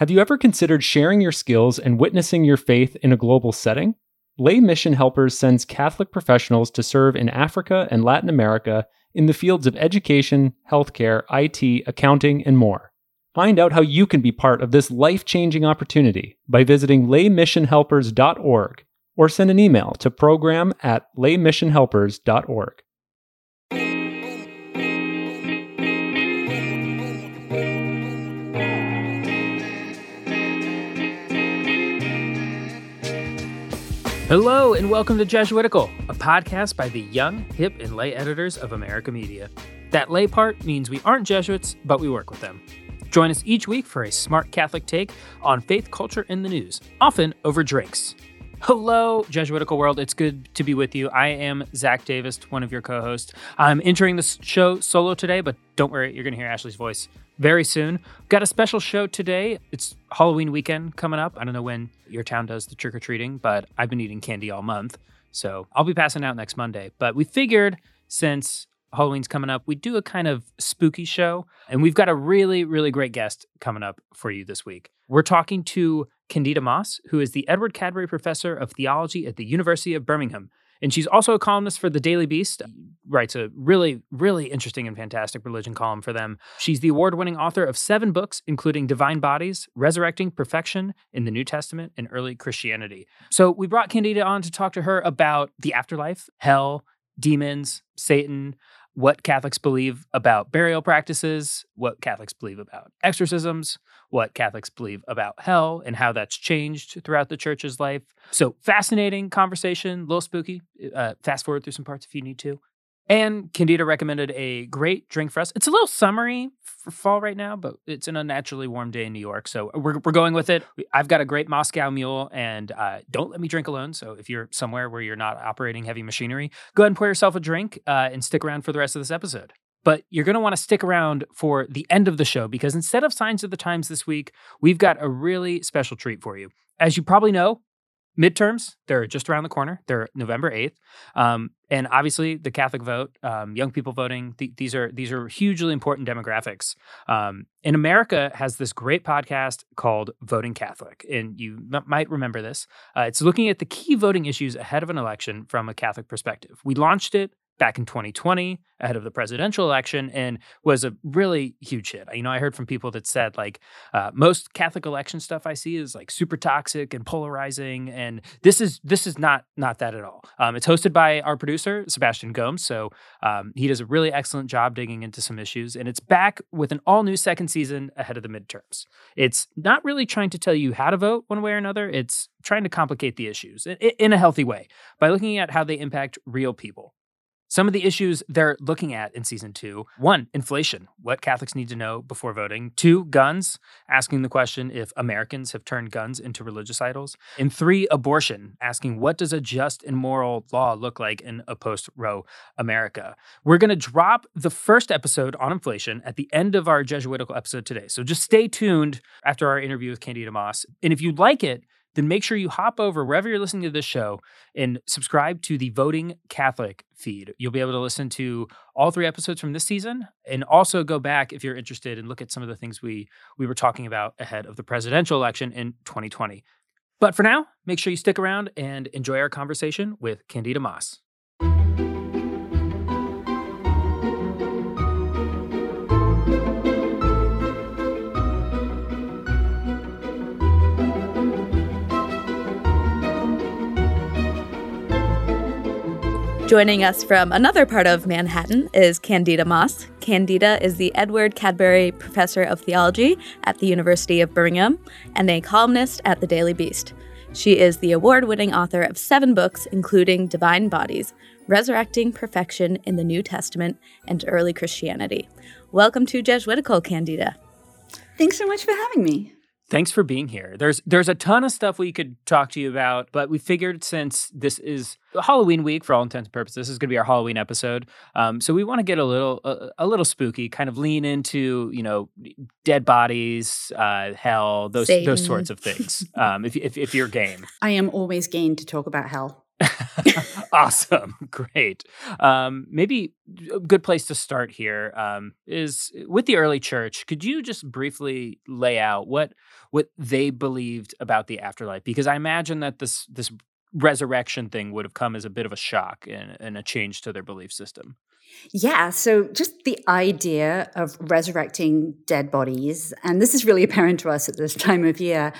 Have you ever considered sharing your skills and witnessing your faith in a global setting? Lay Mission Helpers sends Catholic professionals to serve in Africa and Latin America in the fields of education, healthcare, IT, accounting, and more. Find out how you can be part of this life changing opportunity by visiting laymissionhelpers.org or send an email to program at laymissionhelpers.org. Hello, and welcome to Jesuitical, a podcast by the young, hip, and lay editors of America Media. That lay part means we aren't Jesuits, but we work with them. Join us each week for a smart Catholic take on faith, culture, and the news, often over drinks. Hello, Jesuitical world. It's good to be with you. I am Zach Davis, one of your co hosts. I'm entering the show solo today, but don't worry, you're going to hear Ashley's voice very soon. We've Got a special show today. It's Halloween weekend coming up. I don't know when your town does the trick or treating, but I've been eating candy all month. So I'll be passing out next Monday. But we figured since Halloween's coming up, we do a kind of spooky show. And we've got a really, really great guest coming up for you this week. We're talking to Candida Moss, who is the Edward Cadbury Professor of Theology at the University of Birmingham. And she's also a columnist for the Daily Beast, mm-hmm. writes a really, really interesting and fantastic religion column for them. She's the award winning author of seven books, including Divine Bodies, Resurrecting Perfection in the New Testament, and Early Christianity. So we brought Candida on to talk to her about the afterlife, hell, demons, Satan, what Catholics believe about burial practices, what Catholics believe about exorcisms, what Catholics believe about hell, and how that's changed throughout the church's life. So, fascinating conversation, a little spooky. Uh, fast forward through some parts if you need to. And Candida recommended a great drink for us. It's a little summery for fall right now, but it's an unnaturally warm day in New York. So we're, we're going with it. I've got a great Moscow mule, and uh, don't let me drink alone. So if you're somewhere where you're not operating heavy machinery, go ahead and pour yourself a drink uh, and stick around for the rest of this episode. But you're going to want to stick around for the end of the show because instead of Signs of the Times this week, we've got a really special treat for you. As you probably know, midterms they're just around the corner they're november 8th um, and obviously the catholic vote um, young people voting th- these are these are hugely important demographics. Um, and america has this great podcast called voting catholic and you m- might remember this. Uh, it's looking at the key voting issues ahead of an election from a catholic perspective. We launched it back in 2020 ahead of the presidential election and was a really huge hit. You know, I heard from people that said like uh, most Catholic election stuff I see is like super toxic and polarizing, and this is this is not not that at all. Um, it's hosted by our producer Sebastian Gomes, so um, he does a really excellent job digging into some issues, and it's back with an all new second season ahead of the midterms. It's not really trying to tell you how to vote one way or another. It's trying to complicate the issues in a healthy way by looking at how they impact real people. Some of the issues they're looking at in season two one, inflation, what Catholics need to know before voting. Two, guns, asking the question if Americans have turned guns into religious idols. And three, abortion, asking what does a just and moral law look like in a post Roe America. We're going to drop the first episode on inflation at the end of our Jesuitical episode today. So just stay tuned after our interview with Candida Moss. And if you like it, then make sure you hop over wherever you're listening to this show and subscribe to the Voting Catholic feed. You'll be able to listen to all three episodes from this season and also go back if you're interested and look at some of the things we we were talking about ahead of the presidential election in 2020. But for now, make sure you stick around and enjoy our conversation with Candida Moss. Joining us from another part of Manhattan is Candida Moss. Candida is the Edward Cadbury Professor of Theology at the University of Birmingham and a columnist at the Daily Beast. She is the award winning author of seven books, including Divine Bodies, Resurrecting Perfection in the New Testament, and Early Christianity. Welcome to Jesuitical, Candida. Thanks so much for having me. Thanks for being here. There's there's a ton of stuff we could talk to you about, but we figured since this is Halloween week for all intents and purposes, this is going to be our Halloween episode. Um, so we want to get a little a, a, little spooky, kind of lean into you know dead bodies, uh, hell, those Satan. those sorts of things. Um, if, if if you're game, I am always game to talk about hell. awesome. Great. Um, maybe a good place to start here um, is with the early church. Could you just briefly lay out what what they believed about the afterlife? Because I imagine that this this resurrection thing would have come as a bit of a shock and, and a change to their belief system. Yeah, so just the idea of resurrecting dead bodies, and this is really apparent to us at this time of year,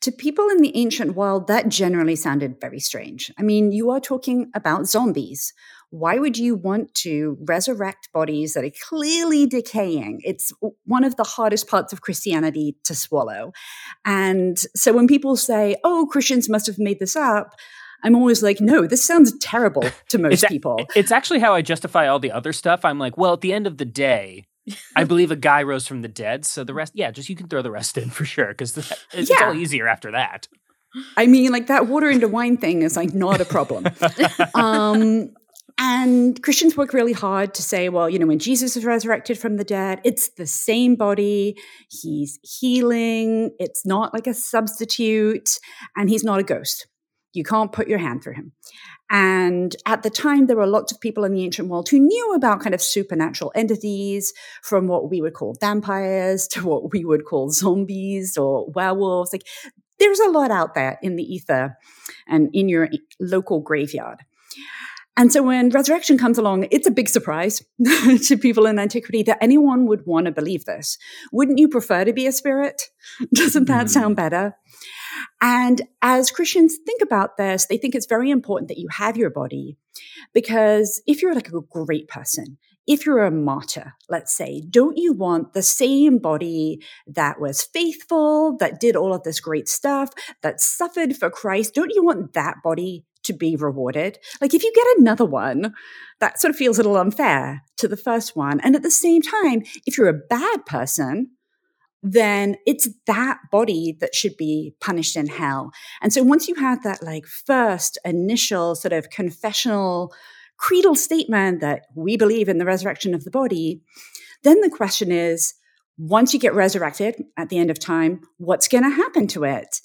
to people in the ancient world, that generally sounded very strange. I mean, you are talking about zombies. Why would you want to resurrect bodies that are clearly decaying? It's one of the hardest parts of Christianity to swallow. And so when people say, oh, Christians must have made this up, I'm always like, no, this sounds terrible to most it's people. A, it's actually how I justify all the other stuff. I'm like, well, at the end of the day, I believe a guy rose from the dead. So the rest, yeah, just you can throw the rest in for sure because it's, it's yeah. all easier after that. I mean, like that water into wine thing is like not a problem. um, and Christians work really hard to say, well, you know, when Jesus is resurrected from the dead, it's the same body. He's healing. It's not like a substitute, and he's not a ghost. You can't put your hand through him. And at the time, there were lots of people in the ancient world who knew about kind of supernatural entities from what we would call vampires to what we would call zombies or werewolves. Like there's a lot out there in the ether and in your local graveyard. And so when resurrection comes along, it's a big surprise to people in antiquity that anyone would want to believe this. Wouldn't you prefer to be a spirit? Doesn't that mm. sound better? And as Christians think about this, they think it's very important that you have your body because if you're like a great person, if you're a martyr, let's say, don't you want the same body that was faithful, that did all of this great stuff, that suffered for Christ? Don't you want that body to be rewarded? Like if you get another one, that sort of feels a little unfair to the first one. And at the same time, if you're a bad person, then it's that body that should be punished in hell. And so once you have that like first initial sort of confessional creedal statement that we believe in the resurrection of the body, then the question is once you get resurrected at the end of time, what's going to happen to it?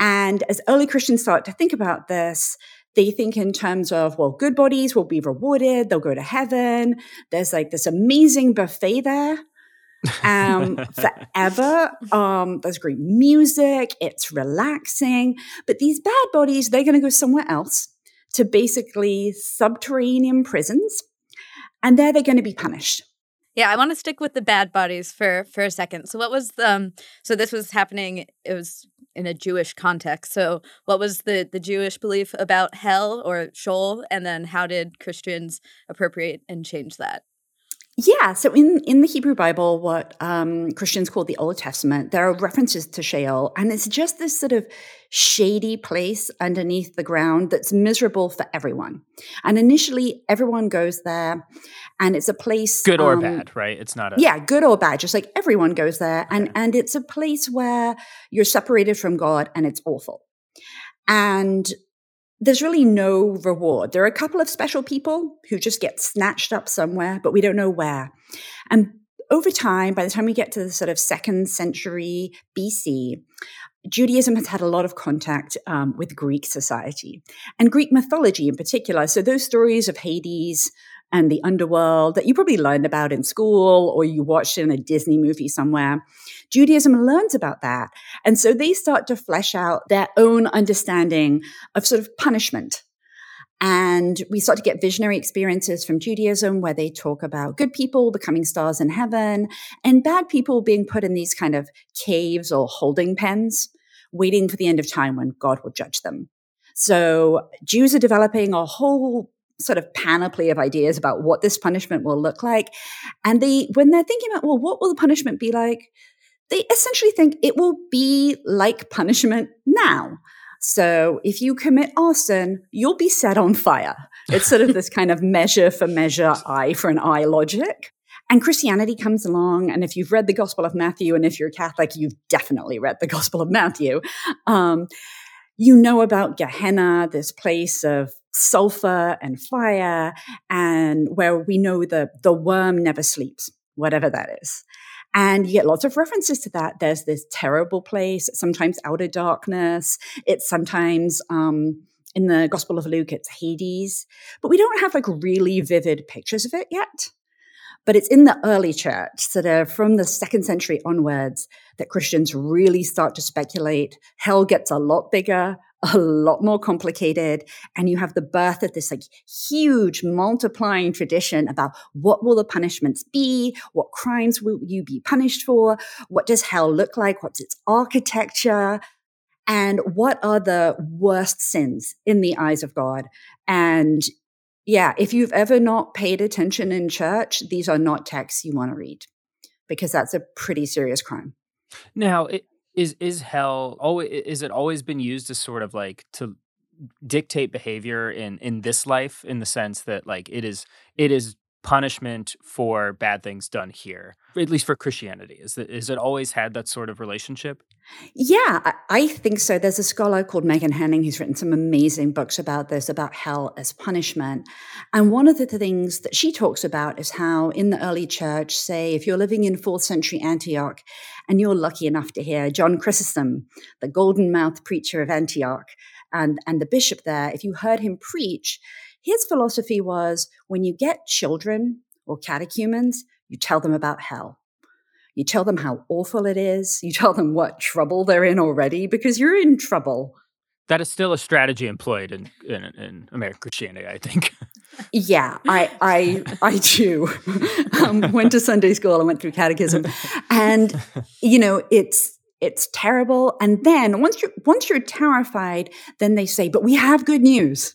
And as early Christians start to think about this, they think in terms of, well, good bodies will be rewarded, they'll go to heaven. There's like this amazing buffet there um, forever. Um, there's great music, it's relaxing. But these bad bodies, they're going to go somewhere else to basically subterranean prisons, and there they're going to be punished. Yeah, I want to stick with the bad bodies for for a second. So what was the um, so this was happening it was in a Jewish context. So what was the the Jewish belief about hell or Sheol and then how did Christians appropriate and change that? Yeah, so in, in the Hebrew Bible, what um, Christians call the Old Testament, there are references to Sheol, and it's just this sort of shady place underneath the ground that's miserable for everyone. And initially, everyone goes there, and it's a place good or um, bad, right? It's not a yeah, good or bad. Just like everyone goes there, okay. and and it's a place where you're separated from God, and it's awful. And there's really no reward. There are a couple of special people who just get snatched up somewhere, but we don't know where. And over time, by the time we get to the sort of second century BC, Judaism has had a lot of contact um, with Greek society and Greek mythology in particular. So those stories of Hades, and the underworld that you probably learned about in school or you watched in a Disney movie somewhere. Judaism learns about that. And so they start to flesh out their own understanding of sort of punishment. And we start to get visionary experiences from Judaism where they talk about good people becoming stars in heaven and bad people being put in these kind of caves or holding pens, waiting for the end of time when God will judge them. So Jews are developing a whole sort of panoply of ideas about what this punishment will look like. And they, when they're thinking about, well, what will the punishment be like? They essentially think it will be like punishment now. So if you commit arson, you'll be set on fire. It's sort of this kind of measure for measure, eye for an eye logic. And Christianity comes along. And if you've read the Gospel of Matthew, and if you're Catholic, you've definitely read the Gospel of Matthew. Um, you know about Gehenna, this place of sulfur and fire, and where we know the, the worm never sleeps, whatever that is. And you get lots of references to that. There's this terrible place, sometimes outer darkness. It's sometimes um, in the Gospel of Luke, it's Hades, but we don't have like really vivid pictures of it yet. But it's in the early church, sort of from the second century onwards, that Christians really start to speculate. Hell gets a lot bigger, a lot more complicated. And you have the birth of this like huge multiplying tradition about what will the punishments be? What crimes will you be punished for? What does hell look like? What's its architecture? And what are the worst sins in the eyes of God? And yeah, if you've ever not paid attention in church, these are not texts you want to read because that's a pretty serious crime. Now, it, is is hell always is it always been used as sort of like to dictate behavior in in this life in the sense that like it is it is punishment for bad things done here at least for christianity? Is it always had that sort of relationship? Yeah i think so. There's a scholar called meghan henning who's written some amazing books about this about hell as punishment. And one of the things that she talks about is how in the early church say if you're living in fourth century antioch and you're lucky enough to hear john chrysostom the golden mouthed preacher of antioch and, and the bishop there if you heard him preach his philosophy was when you get children or catechumens, you tell them about hell. You tell them how awful it is. You tell them what trouble they're in already because you're in trouble. That is still a strategy employed in, in, in American Christianity, I think. yeah, I I I do. um, went to Sunday school and went through catechism, and you know it's it's terrible. And then once you once you're terrified, then they say, "But we have good news."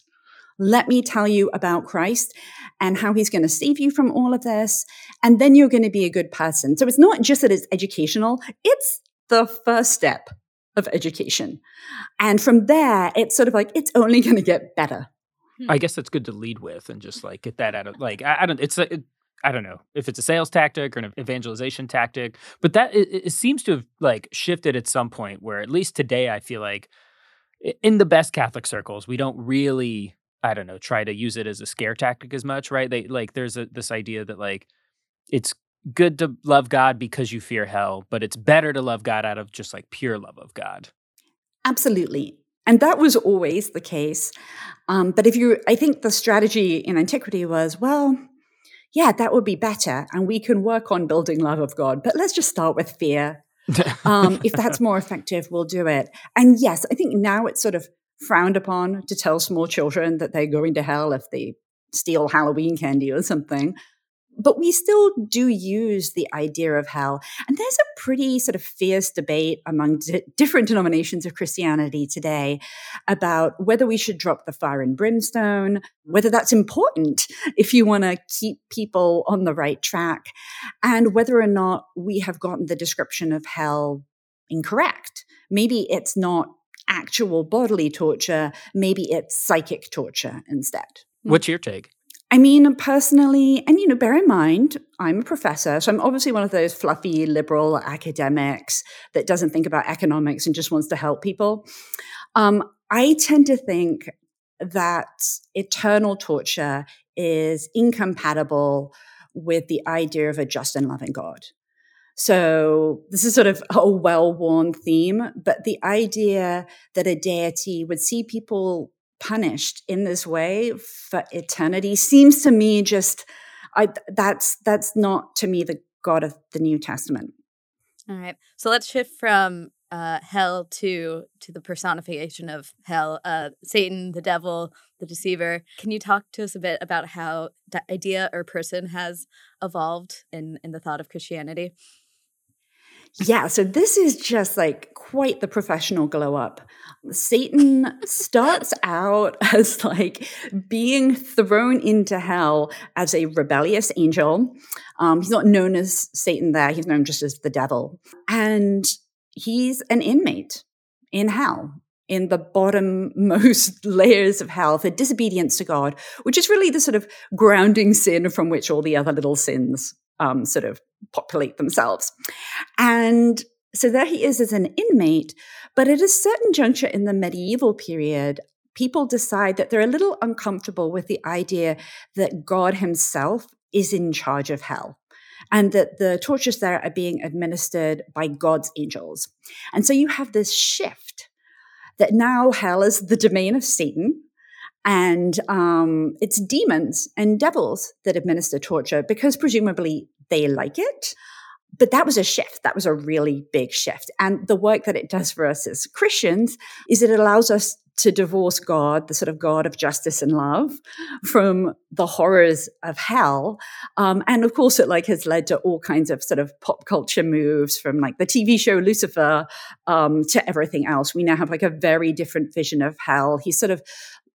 Let me tell you about Christ and how he's going to save you from all of this. And then you're going to be a good person. So it's not just that it's educational, it's the first step of education. And from there, it's sort of like, it's only going to get better. I hmm. guess that's good to lead with and just like get that out of like, I, I don't, it's a, it, I don't know if it's a sales tactic or an evangelization tactic, but that it, it seems to have like shifted at some point where at least today I feel like in the best Catholic circles, we don't really I don't know, try to use it as a scare tactic as much, right? They like there's a, this idea that like it's good to love God because you fear hell, but it's better to love God out of just like pure love of God. Absolutely. And that was always the case. Um, but if you, I think the strategy in antiquity was, well, yeah, that would be better. And we can work on building love of God, but let's just start with fear. um, if that's more effective, we'll do it. And yes, I think now it's sort of frowned upon to tell small children that they're going to hell if they steal Halloween candy or something. But we still do use the idea of hell. And there's a pretty sort of fierce debate among d- different denominations of Christianity today about whether we should drop the fire and brimstone, whether that's important if you want to keep people on the right track, and whether or not we have gotten the description of hell incorrect. Maybe it's not actual bodily torture, maybe it's psychic torture instead. What's your take? I mean, personally, and you know, bear in mind, I'm a professor, so I'm obviously one of those fluffy liberal academics that doesn't think about economics and just wants to help people. Um, I tend to think that eternal torture is incompatible with the idea of a just and loving God. So this is sort of a well-worn theme, but the idea that a deity would see people punished in this way for eternity seems to me just I, that's that's not to me the God of the New Testament. All right. So let's shift from uh, hell to to the personification of hell, uh, Satan, the devil, the deceiver. Can you talk to us a bit about how the idea or person has evolved in in the thought of Christianity? Yeah, so this is just like quite the professional glow up. Satan starts out as like being thrown into hell as a rebellious angel. Um, he's not known as Satan there, he's known just as the devil. And he's an inmate in hell in the bottommost layers of hell for disobedience to God, which is really the sort of grounding sin from which all the other little sins um, sort of populate themselves. And so there he is as an inmate. But at a certain juncture in the medieval period, people decide that they're a little uncomfortable with the idea that God himself is in charge of hell and that the tortures there are being administered by God's angels. And so you have this shift that now hell is the domain of Satan And um, it's demons and devils that administer torture because presumably they like it. But that was a shift. That was a really big shift. And the work that it does for us as Christians is it allows us to divorce God, the sort of God of justice and love, from the horrors of hell. Um, and of course, it like has led to all kinds of sort of pop culture moves from like the TV show Lucifer um, to everything else. We now have like a very different vision of hell. He's sort of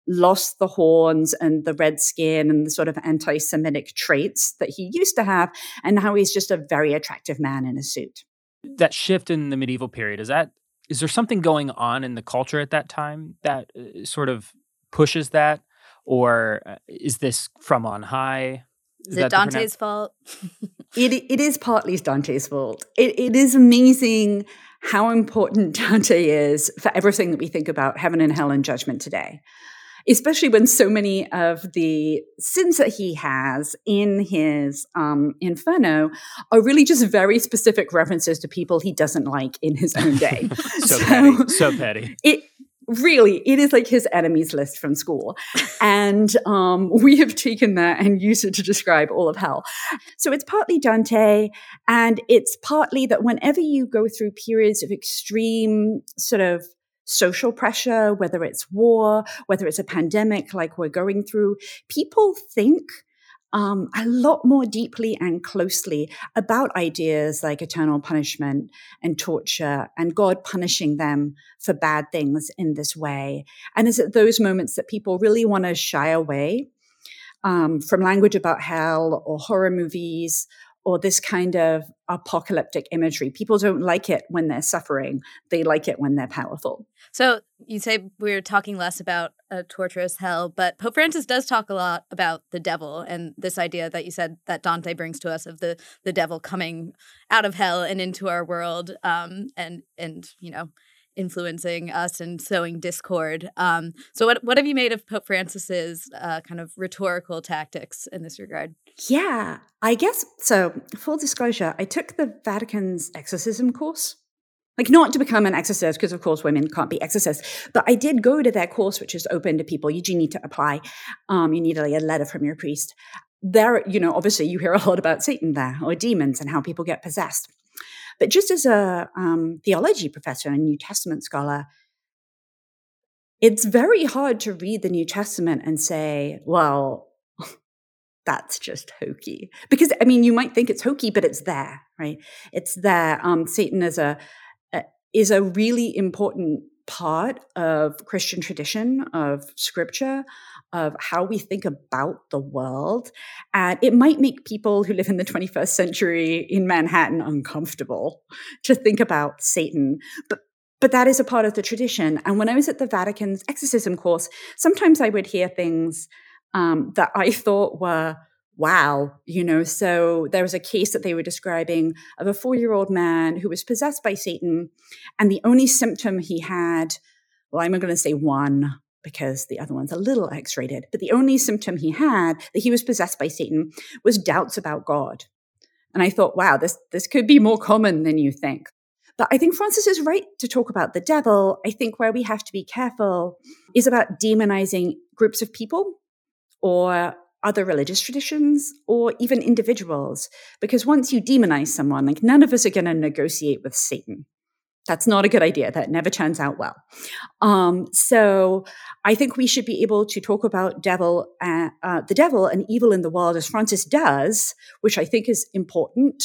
lost the horns and the red skin and the sort of anti-Semitic traits that he used to have, and now he's just a very attractive man in a suit. That shift in the medieval period is that is there something going on in the culture at that time that uh, sort of pushes that, or uh, is this from on high? Is, is it Dante's fault? it it is partly Dante's fault. It it is amazing how important Dante is for everything that we think about heaven and hell and judgment today especially when so many of the sins that he has in his um, Inferno are really just very specific references to people he doesn't like in his own day. so, so, petty. So petty. It, really it is like his enemies list from school and um, we have taken that and used it to describe all of hell so it's partly dante and it's partly that whenever you go through periods of extreme sort of social pressure, whether it's war, whether it's a pandemic like we're going through, people think um, a lot more deeply and closely about ideas like eternal punishment and torture and God punishing them for bad things in this way. And it's at those moments that people really want to shy away um, from language about hell or horror movies or this kind of apocalyptic imagery. People don't like it when they're suffering, they like it when they're powerful. So you say we're talking less about a torturous hell, but Pope Francis does talk a lot about the devil and this idea that you said that Dante brings to us of the the devil coming out of hell and into our world, um, and and you know influencing us and sowing discord. Um, so, what what have you made of Pope Francis's uh, kind of rhetorical tactics in this regard? Yeah, I guess so. Full disclosure, I took the Vatican's exorcism course. Like, not to become an exorcist, because of course women can't be exorcists, but I did go to that course, which is open to people. You do need to apply. Um, you need a, a letter from your priest. There, you know, obviously you hear a lot about Satan there or demons and how people get possessed. But just as a um, theology professor and New Testament scholar, it's very hard to read the New Testament and say, well, that's just hokey. Because, I mean, you might think it's hokey, but it's there, right? It's there. Um, Satan is a, a is a really important part of Christian tradition, of scripture, of how we think about the world. And it might make people who live in the 21st century in Manhattan uncomfortable to think about Satan. But but that is a part of the tradition. And when I was at the Vatican's exorcism course, sometimes I would hear things um, that I thought were wow, you know. So there was a case that they were describing of a four year old man who was possessed by Satan. And the only symptom he had, well, I'm going to say one, because the other one's a little X rated. But the only symptom he had that he was possessed by Satan was doubts about God. And I thought, wow, this, this could be more common than you think. But I think Francis is right to talk about the devil. I think where we have to be careful is about demonizing groups of people or other religious traditions or even individuals. Because once you demonize someone, like none of us are going to negotiate with Satan. That's not a good idea. That never turns out well. Um, so I think we should be able to talk about devil, uh, uh, the devil and evil in the world as Francis does, which I think is important,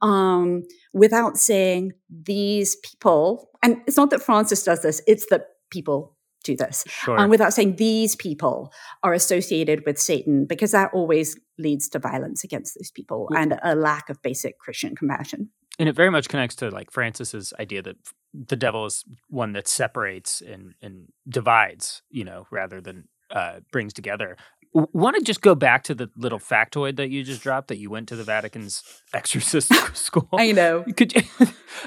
um, without saying these people. And it's not that Francis does this; it's that people do this, sure. um, without saying these people are associated with Satan, because that always leads to violence against those people and a lack of basic Christian compassion and it very much connects to like Francis's idea that the devil is one that separates and and divides, you know, rather than uh, brings together. Want to just go back to the little factoid that you just dropped that you went to the Vatican's exorcist school? I know. Could you,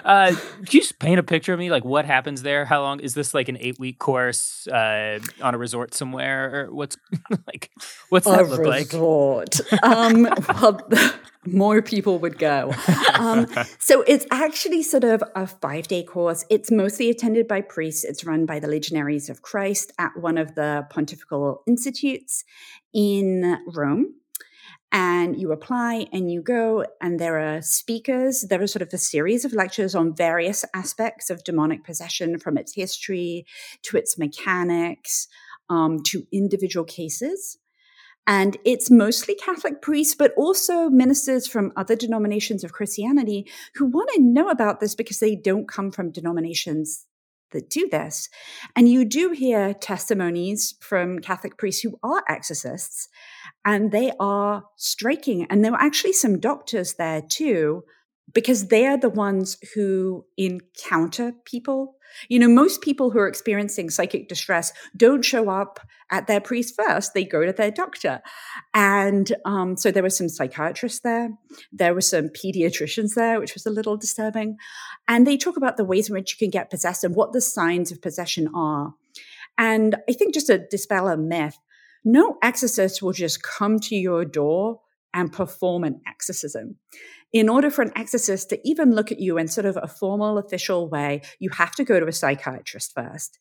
uh, could you just paint a picture of me? Like, what happens there? How long is this? Like an eight week course uh, on a resort somewhere, or what's like? What's that a look resort. like? um, well, more people would go. Um, so it's actually sort of a five day course. It's mostly attended by priests. It's run by the Legionaries of Christ at one of the pontifical institutes in Rome. And you apply and you go, and there are speakers. There are sort of a series of lectures on various aspects of demonic possession from its history to its mechanics um, to individual cases. And it's mostly Catholic priests, but also ministers from other denominations of Christianity who want to know about this because they don't come from denominations that do this. And you do hear testimonies from Catholic priests who are exorcists, and they are striking. And there were actually some doctors there too because they're the ones who encounter people. You know, most people who are experiencing psychic distress don't show up at their priest first, they go to their doctor. And um, so there were some psychiatrists there, there were some pediatricians there, which was a little disturbing. And they talk about the ways in which you can get possessed and what the signs of possession are. And I think just to dispel a myth, no exorcist will just come to your door and perform an exorcism in order for an exorcist to even look at you in sort of a formal, official way, you have to go to a psychiatrist first.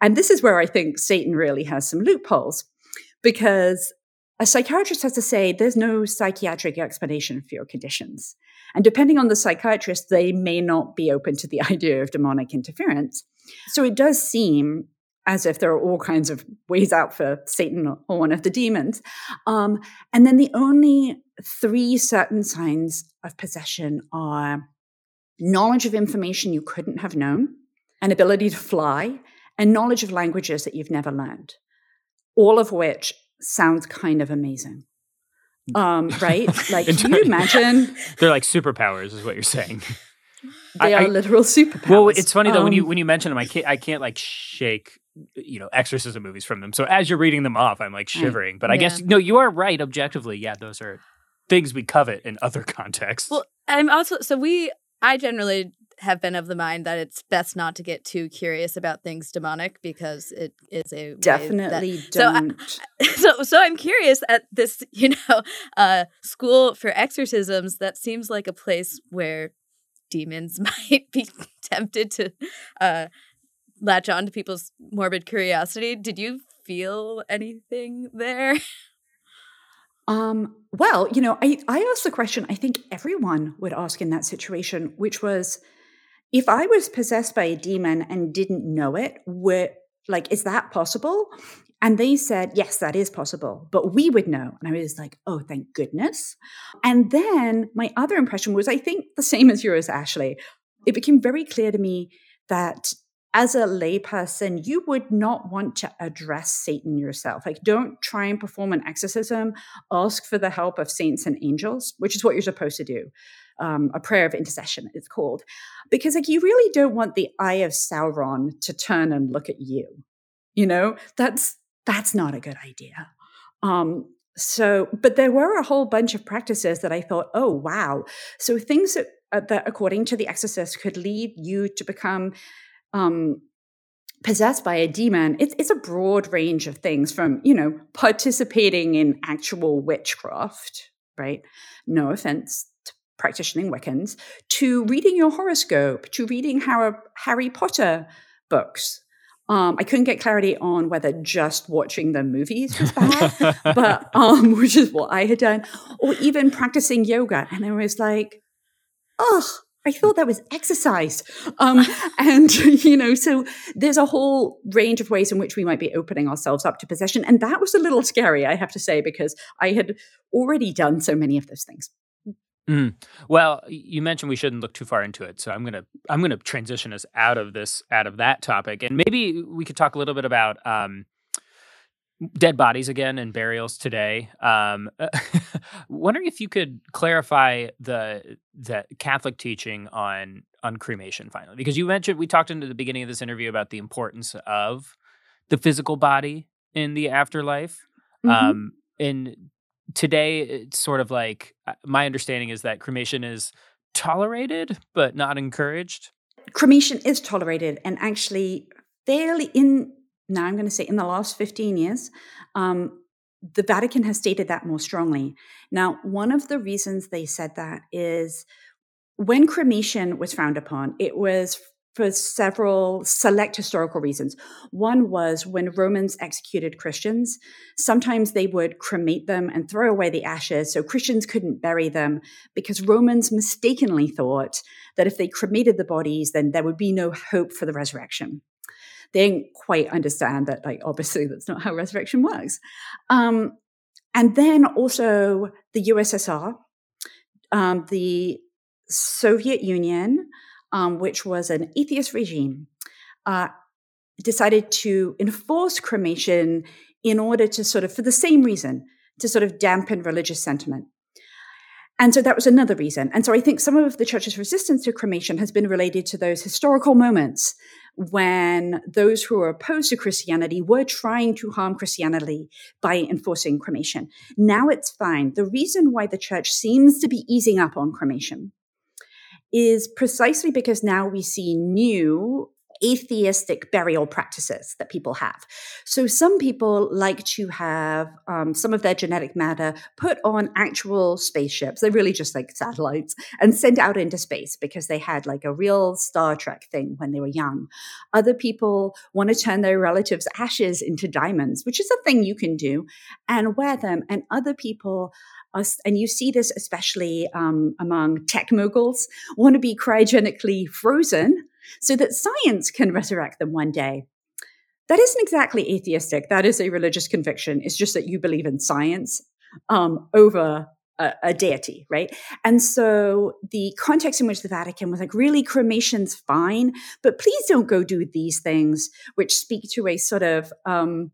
And this is where I think Satan really has some loopholes because a psychiatrist has to say there's no psychiatric explanation for your conditions. And depending on the psychiatrist, they may not be open to the idea of demonic interference. So it does seem as if there are all kinds of ways out for Satan or one of the demons. Um, and then the only three certain signs of possession are knowledge of information you couldn't have known, an ability to fly, and knowledge of languages that you've never learned, all of which sounds kind of amazing. Um, right? Like, can you imagine? They're like superpowers, is what you're saying. They I, are literal superpowers. Well, it's funny though um, when you um, when you mention them, I can't I can't like shake you know exorcism movies from them. So as you're reading them off, I'm like shivering. But I yeah. guess no, you are right. Objectively, yeah, those are things we covet in other contexts. Well, I'm also so we I generally have been of the mind that it's best not to get too curious about things demonic because it is a definitely that, don't. So, I, so, so I'm curious at this, you know, uh, school for exorcisms. That seems like a place where demons might be tempted to uh, latch on to people's morbid curiosity. Did you feel anything there? Um, well, you know, I, I asked the question I think everyone would ask in that situation, which was if I was possessed by a demon and didn't know it, were like, is that possible? And they said, yes, that is possible, but we would know. And I was like, oh, thank goodness. And then my other impression was, I think the same as yours, Ashley. It became very clear to me that as a layperson, you would not want to address Satan yourself. Like, don't try and perform an exorcism. Ask for the help of saints and angels, which is what you're supposed to do. Um, a prayer of intercession, it's called. Because, like, you really don't want the eye of Sauron to turn and look at you. You know, that's that's not a good idea. Um, so, but there were a whole bunch of practices that I thought, oh wow. So things that, uh, that according to the exorcist, could lead you to become um, possessed by a demon, it's, it's a broad range of things from, you know, participating in actual witchcraft, right? No offense to practicing Wiccans, to reading your horoscope, to reading Harry, Harry Potter books. Um, I couldn't get clarity on whether just watching the movies was bad, but um, which is what I had done, or even practicing yoga. And I was like, oh, I thought that was exercise. Um, and, you know, so there's a whole range of ways in which we might be opening ourselves up to possession. And that was a little scary, I have to say, because I had already done so many of those things. Mm. Well, you mentioned we shouldn't look too far into it, so I'm gonna I'm gonna transition us out of this out of that topic, and maybe we could talk a little bit about um, dead bodies again and burials today. Um, wondering if you could clarify the the Catholic teaching on on cremation finally, because you mentioned we talked into the beginning of this interview about the importance of the physical body in the afterlife. Mm-hmm. Um, and today, it's sort of like uh, my understanding is that cremation is tolerated but not encouraged. Cremation is tolerated and actually fairly in now I'm going to say in the last 15 years, um, the Vatican has stated that more strongly. Now, one of the reasons they said that is when cremation was frowned upon, it was for several select historical reasons. One was when Romans executed Christians, sometimes they would cremate them and throw away the ashes so Christians couldn't bury them because Romans mistakenly thought that if they cremated the bodies, then there would be no hope for the resurrection. They didn't quite understand that, like, obviously, that's not how resurrection works. Um, and then also the USSR, um, the Soviet Union, um, which was an atheist regime, uh, decided to enforce cremation in order to sort of, for the same reason, to sort of dampen religious sentiment. And so that was another reason. And so I think some of the church's resistance to cremation has been related to those historical moments when those who were opposed to Christianity were trying to harm Christianity by enforcing cremation. Now it's fine. The reason why the church seems to be easing up on cremation is precisely because now we see new atheistic burial practices that people have. So some people like to have um, some of their genetic matter put on actual spaceships. They're really just like satellites and sent out into space because they had like a real Star Trek thing when they were young. Other people want to turn their relatives' ashes into diamonds, which is a thing you can do, and wear them. And other people and you see this especially um, among tech moguls, want to be cryogenically frozen so that science can resurrect them one day. That isn't exactly atheistic. That is a religious conviction. It's just that you believe in science um, over a, a, deity, right? And so the context in which the Vatican was like, really, cremation's fine, but please don't go do these things which speak to a sort of um,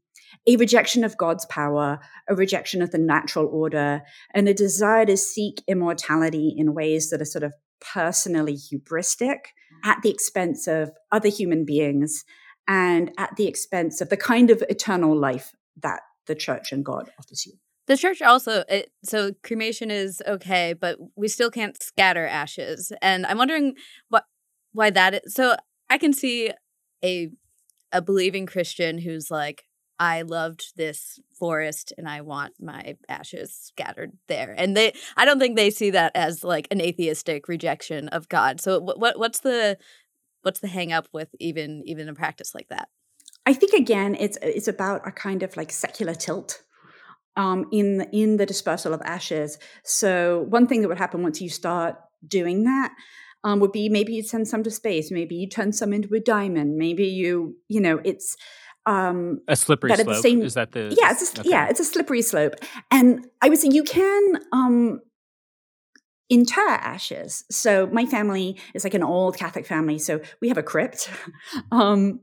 a rejection of God's power, a rejection of the natural order, and a desire to seek immortality in ways that are sort of personally hubristic at the expense of other human beings and at the expense of the kind of eternal life that the church and God offers you. The church also, it, so cremation is okay, but we still can't scatter ashes. And I'm wondering what why that is. So I can see a a believing Christian who's like, I loved this forest and I want my ashes scattered there. And they I don't think they see that as like an atheistic rejection of God. So what, what what's the what's the hang up with even even a practice like that? I think again it's it's about a kind of like secular tilt um, in in the dispersal of ashes. So one thing that would happen once you start doing that um, would be maybe you send some to space, maybe you turn some into a diamond, maybe you you know it's um a slippery slope? same, is that the yeah it's a, okay. yeah it's a slippery slope. And i would say you can um inter ashes. So my family is like an old catholic family so we have a crypt. Um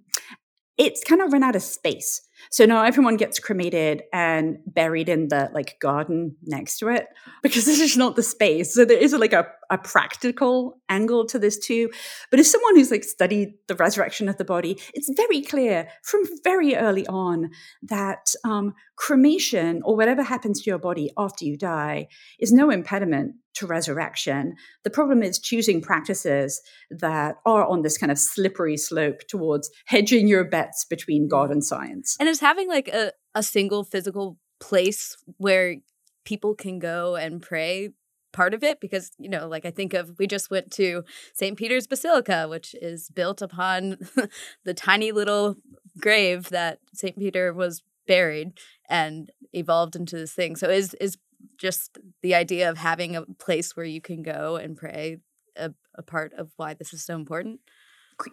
it's kind of run out of space so now everyone gets cremated and buried in the like garden next to it because this is not the space. So there is like a, a practical angle to this too. But as someone who's like studied the resurrection of the body, it's very clear from very early on that um, cremation or whatever happens to your body after you die is no impediment to resurrection. The problem is choosing practices that are on this kind of slippery slope towards hedging your bets between mm. God and science. And is having like a, a single physical place where people can go and pray part of it because you know like i think of we just went to st peter's basilica which is built upon the tiny little grave that st peter was buried and evolved into this thing so is is just the idea of having a place where you can go and pray a, a part of why this is so important?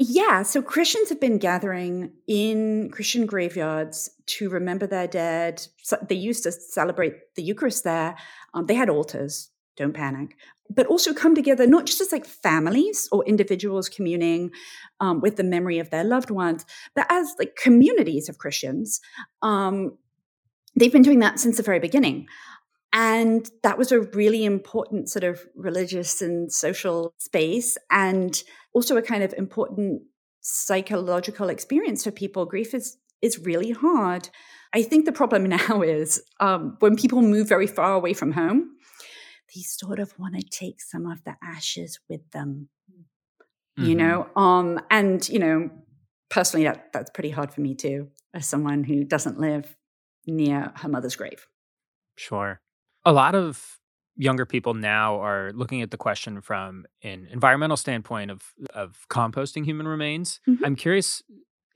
Yeah, so Christians have been gathering in Christian graveyards to remember their dead. So they used to celebrate the Eucharist there. Um, they had altars, don't panic, but also come together not just as like families or individuals communing um, with the memory of their loved ones, but as like communities of Christians. Um, they've been doing that since the very beginning. And that was a really important sort of religious and social space, and also a kind of important psychological experience for people. Grief is is really hard. I think the problem now is um, when people move very far away from home, they sort of want to take some of the ashes with them. Mm-hmm. You know, um, and you know, personally, that that's pretty hard for me too, as someone who doesn't live near her mother's grave. Sure. A lot of younger people now are looking at the question from an environmental standpoint of of composting human remains. Mhm. I'm curious,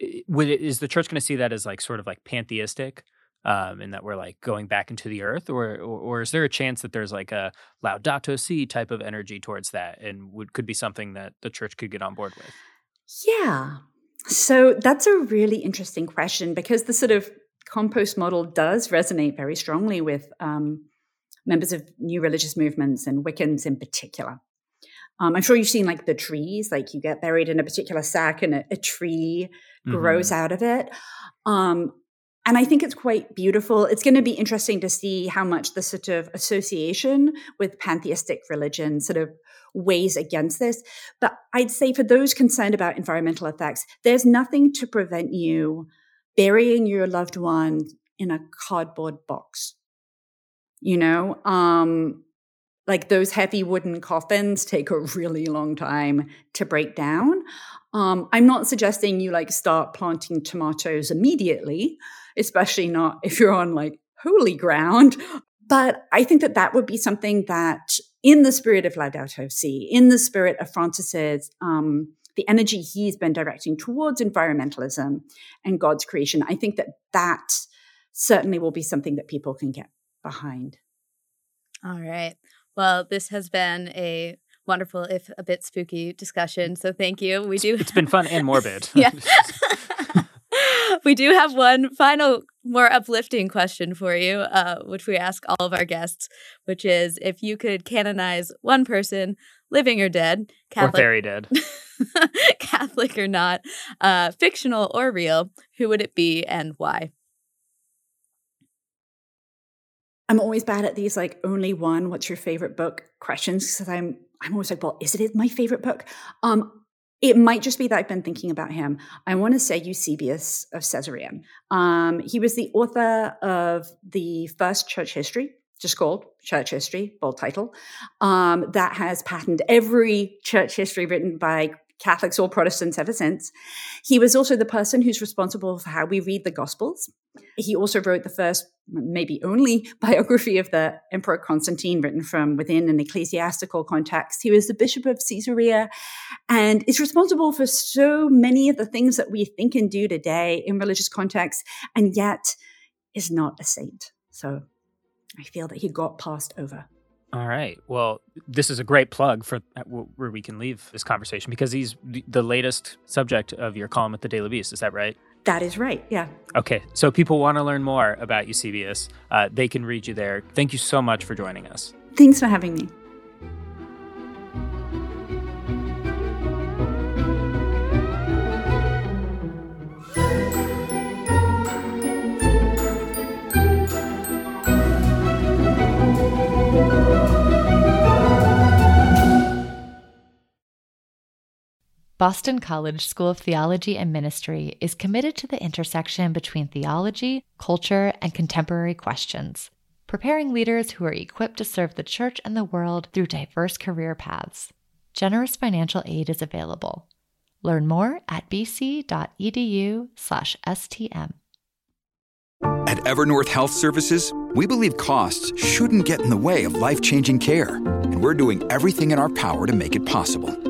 i- would it, is the church going to see that as like sort of like pantheistic, um, in that we're like going back into the earth, or, or or is there a chance that there's like a Laudato Si type of energy towards that, and would could be something that the church could get on board with? Yeah. So that's a really interesting question because the sort of compost model does resonate very strongly with um, members of new religious movements and Wiccans in particular. Um, I'm sure you've seen like the trees, like you get buried in a particular sack and a, a tree grows out of it. Um, and I think it's quite beautiful. It's going to be interesting to see how much the sort of association with pantheistic religion sort of weighs against this. But I'd say for those concerned about environmental effects, there's nothing to prevent you burying your loved one in a cardboard box. You know, um, like those heavy wooden coffins take a really long time to break down. Um, I'm not suggesting you like start planting tomatoes immediately, especially not if you're on like holy ground. But I think that that would be something that, in the spirit of Laudato Si, in the spirit of Francis's, um, the energy he's been directing towards environmentalism and God's creation, I think that that certainly will be something that people can get behind. All right. Well, this has been a wonderful, if a bit spooky discussion. So thank you. We do. It's been fun and morbid. yeah. we do have one final, more uplifting question for you, uh, which we ask all of our guests, which is if you could canonize one person, living or dead, Catholic, or very dead. Catholic or not, uh, fictional or real, who would it be and why? I'm always bad at these like only one, what's your favorite book questions because I'm I'm always like, well, is it my favorite book? Um, it might just be that I've been thinking about him. I want to say Eusebius of Caesarea. Um, he was the author of the first church history, just called Church History, bold title, um, that has patterned every church history written by Catholics or Protestants ever since. He was also the person who's responsible for how we read the Gospels. He also wrote the first, maybe only, biography of the Emperor Constantine, written from within an ecclesiastical context. He was the Bishop of Caesarea and is responsible for so many of the things that we think and do today in religious contexts, and yet is not a saint. So I feel that he got passed over. All right. Well, this is a great plug for uh, where we can leave this conversation because he's the- the latest subject of your column at the Daily Beast. Is that right? That is right. Yeah. Okay. So people want to learn more about Eusebius. Uh, they can read you there. Thank you so much for joining us. Thanks for having me. Boston College School of Theology and Ministry is committed to the intersection between theology, culture, and contemporary questions, preparing leaders who are equipped to serve the church and the world through diverse career paths. Generous financial aid is available. Learn more at bc.edu/stm. At Evernorth Health Services, we believe costs shouldn't get in the way of life changing care, and we're doing everything in our power to make it possible.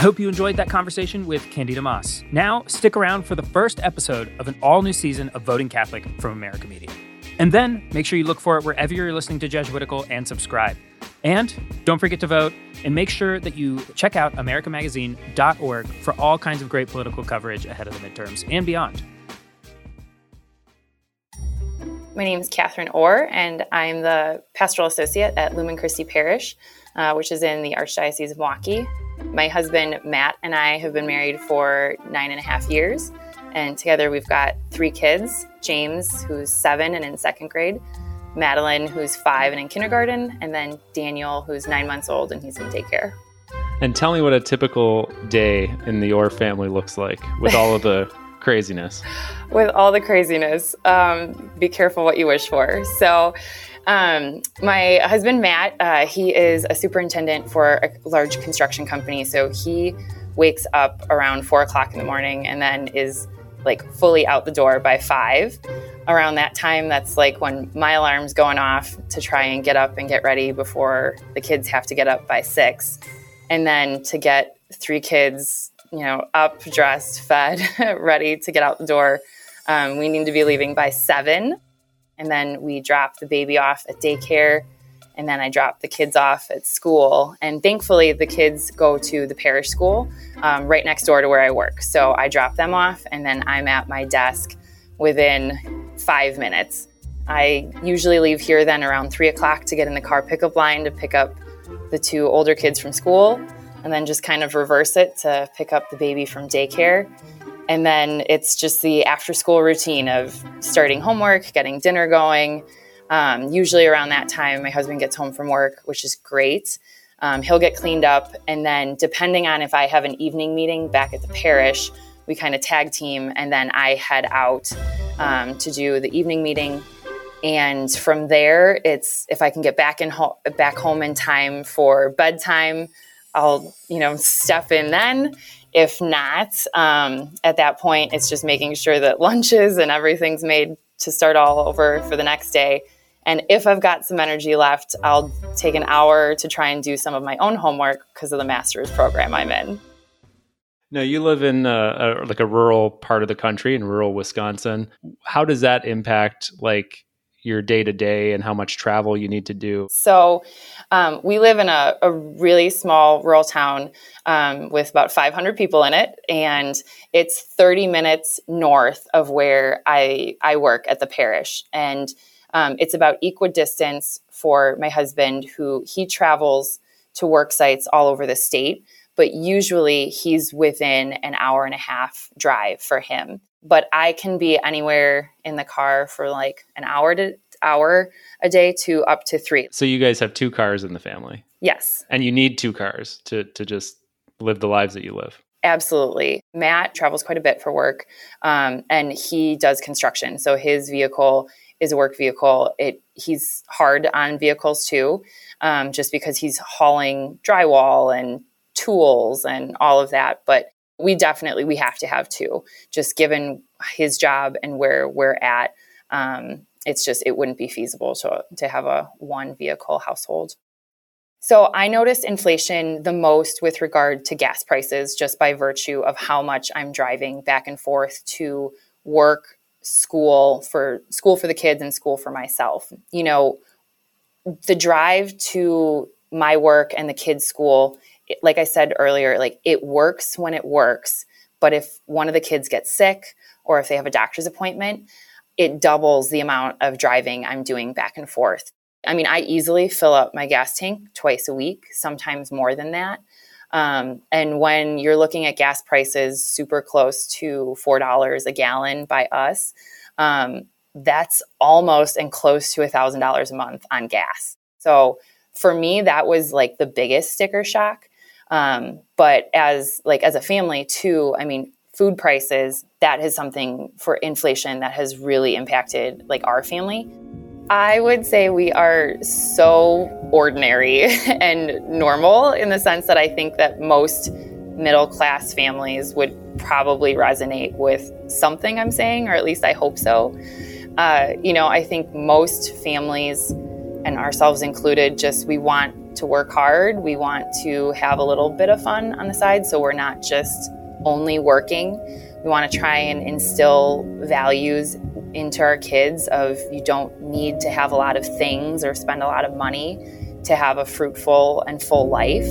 I hope you enjoyed that conversation with Candida Moss. Now, stick around for the first episode of an all new season of Voting Catholic from America Media. And then make sure you look for it wherever you're listening to Jesuitical and subscribe. And don't forget to vote and make sure that you check out americamagazine.org for all kinds of great political coverage ahead of the midterms and beyond. My name is Catherine Orr, and I'm the pastoral associate at Lumen Christi Parish, uh, which is in the Archdiocese of Milwaukee. My husband, Matt, and I have been married for nine and a half years, and together we've got three kids James, who's seven and in second grade, Madeline, who's five and in kindergarten, and then Daniel, who's nine months old and he's in daycare. And tell me what a typical day in the Orr family looks like with all of the craziness. With all the craziness, um, be careful what you wish for. So, um, my husband Matt, uh, he is a superintendent for a large construction company. So he wakes up around four o'clock in the morning and then is like fully out the door by five. Around that time, that's like when my alarm's going off to try and get up and get ready before the kids have to get up by six. And then to get three kids, you know, up, dressed, fed, ready to get out the door, um, we need to be leaving by seven. And then we drop the baby off at daycare and then I drop the kids off at school. And thankfully, the kids go to the parish school um, right next door to where I work. So I drop them off, and then I'm at my desk within five minutes. I usually leave here then around three o'clock to get in the car pickup line to pick up the two older kids from school, and then just kind of reverse it to pick up the baby from daycare. And then it's just the after school routine of starting homework, getting dinner going, um, usually around that time, my husband gets home from work, which is great. Um, he'll get cleaned up. And then, depending on if I have an evening meeting back at the parish, we kind of tag team. And then I head out um, to do the evening meeting. And from there, it's if I can get back in ho- back home in time for bedtime, I'll you know step in then. If not, um, at that point, it's just making sure that lunches and everything's made to start all over for the next day. And if I've got some energy left, I'll take an hour to try and do some of my own homework because of the master's program I'm in. No, you live in a, a, like a rural part of the country in rural Wisconsin. How does that impact like your day to day and how much travel you need to do? So, um, we live in a, a, really small rural town um, with about 500 people in it, and it's 30 minutes north of where I I work at the parish, and um, it's about equidistance for my husband, who he travels to work sites all over the state, but usually he's within an hour and a half drive for him. But I can be anywhere in the car for like an hour to hour a day to up to three. So you guys have two cars in the family. Yes. And you need two cars to to just live the lives that you live. Absolutely. Matt travels quite a bit for work, um, and he does construction. So his vehicle is a work vehicle. It he's hard on vehicles too, um, just because he's hauling drywall and tools and all of that. But we definitely we have to have two, just given his job and where we're at. Um, it's just it wouldn't be feasible to to have a one vehicle household. So I noticed inflation the most with regard to gas prices just by virtue of how much I'm driving back and forth to work school for school for the kids and school for myself. You know, the drive to my work and the kids' school, it, like I said earlier, like it works when it works. But if one of the kids gets sick or if they have a doctor's appointment, it doubles the amount of driving I'm doing back and forth. I mean, I easily fill up my gas tank twice a week, sometimes more than that. Um, and when you're looking at gas prices super close to $4 a gallon by us, um, that's almost and close to $1,000 a month on gas. So for me, that was like the biggest sticker shock. Um, but as like as a family too, I mean, food prices, that is something for inflation that has really impacted like our family. I would say we are so ordinary and normal in the sense that I think that most middle class families would probably resonate with something I'm saying, or at least I hope so. Uh, you know, I think most families, and ourselves included, just we want to work hard. We want to have a little bit of fun on the side, so we're not just only working. We want to try and instill values into our kids of you don't need to have a lot of things or spend a lot of money to have a fruitful and full life.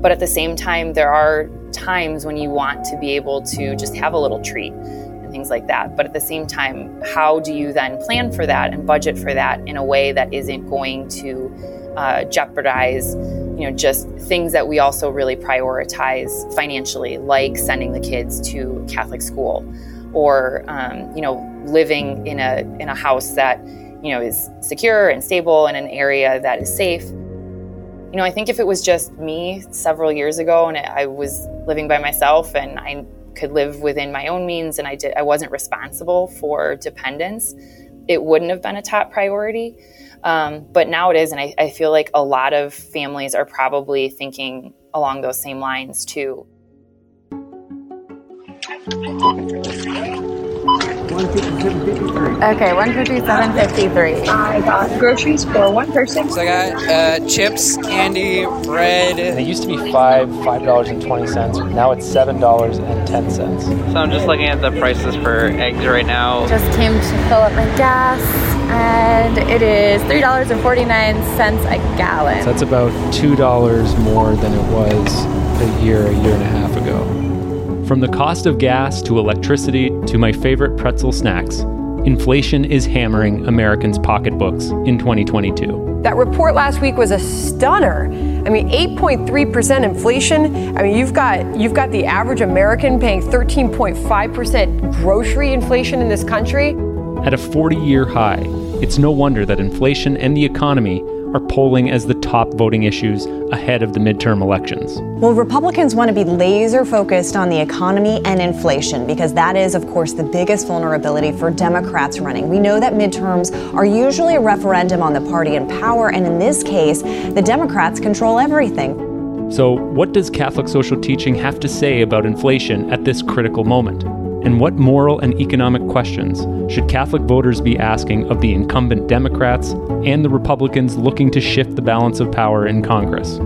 But at the same time, there are times when you want to be able to just have a little treat and things like that. But at the same time, how do you then plan for that and budget for that in a way that isn't going to uh, jeopardize, you know, just things that we also really prioritize financially, like sending the kids to Catholic school or um, you know living in a in a house that you know, is secure and stable in an area that is safe. You know, I think if it was just me several years ago and I was living by myself and I could live within my own means and I did I wasn't responsible for dependents, it wouldn't have been a top priority. Um, but now it is, and I, I feel like a lot of families are probably thinking along those same lines too. Okay, 157.53. I got groceries for one person. So I got uh, chips, candy, bread. And it used to be five, five dollars and twenty cents. Now it's seven dollars and ten cents. So I'm just looking at the prices for eggs right now. Just came to fill up my gas, and it is $3.49 a gallon. So that's about two dollars more than it was a year, a year and a half ago. From the cost of gas to electricity to my favorite pretzel snacks, inflation is hammering Americans' pocketbooks in 2022. That report last week was a stunner. I mean, 8.3% inflation. I mean, you've got you've got the average American paying 13.5% grocery inflation in this country. At a 40-year high, it's no wonder that inflation and the economy are polling as the top voting issues ahead of the midterm elections. Well, Republicans want to be laser focused on the economy and inflation because that is, of course, the biggest vulnerability for Democrats running. We know that midterms are usually a referendum on the party in power, and in this case, the Democrats control everything. So, what does Catholic social teaching have to say about inflation at this critical moment? And what moral and economic questions should Catholic voters be asking of the incumbent Democrats and the Republicans looking to shift the balance of power in Congress?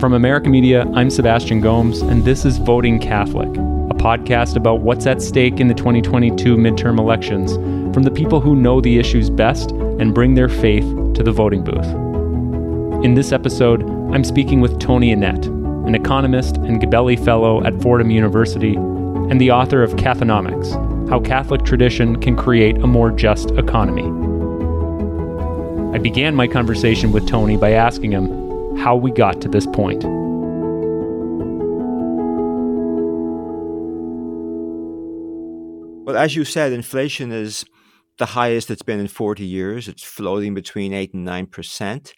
From America Media, I'm Sebastian Gomes, and this is Voting Catholic, a podcast about what's at stake in the 2022 midterm elections from the people who know the issues best and bring their faith to the voting booth. In this episode, I'm speaking with Tony Annett, an economist and Gabelli Fellow at Fordham University and the author of Cathonomics How Catholic Tradition Can Create a More Just Economy. I began my conversation with Tony by asking him how we got to this point. Well, as you said, inflation is the highest it's been in 40 years. It's floating between 8 and 9%.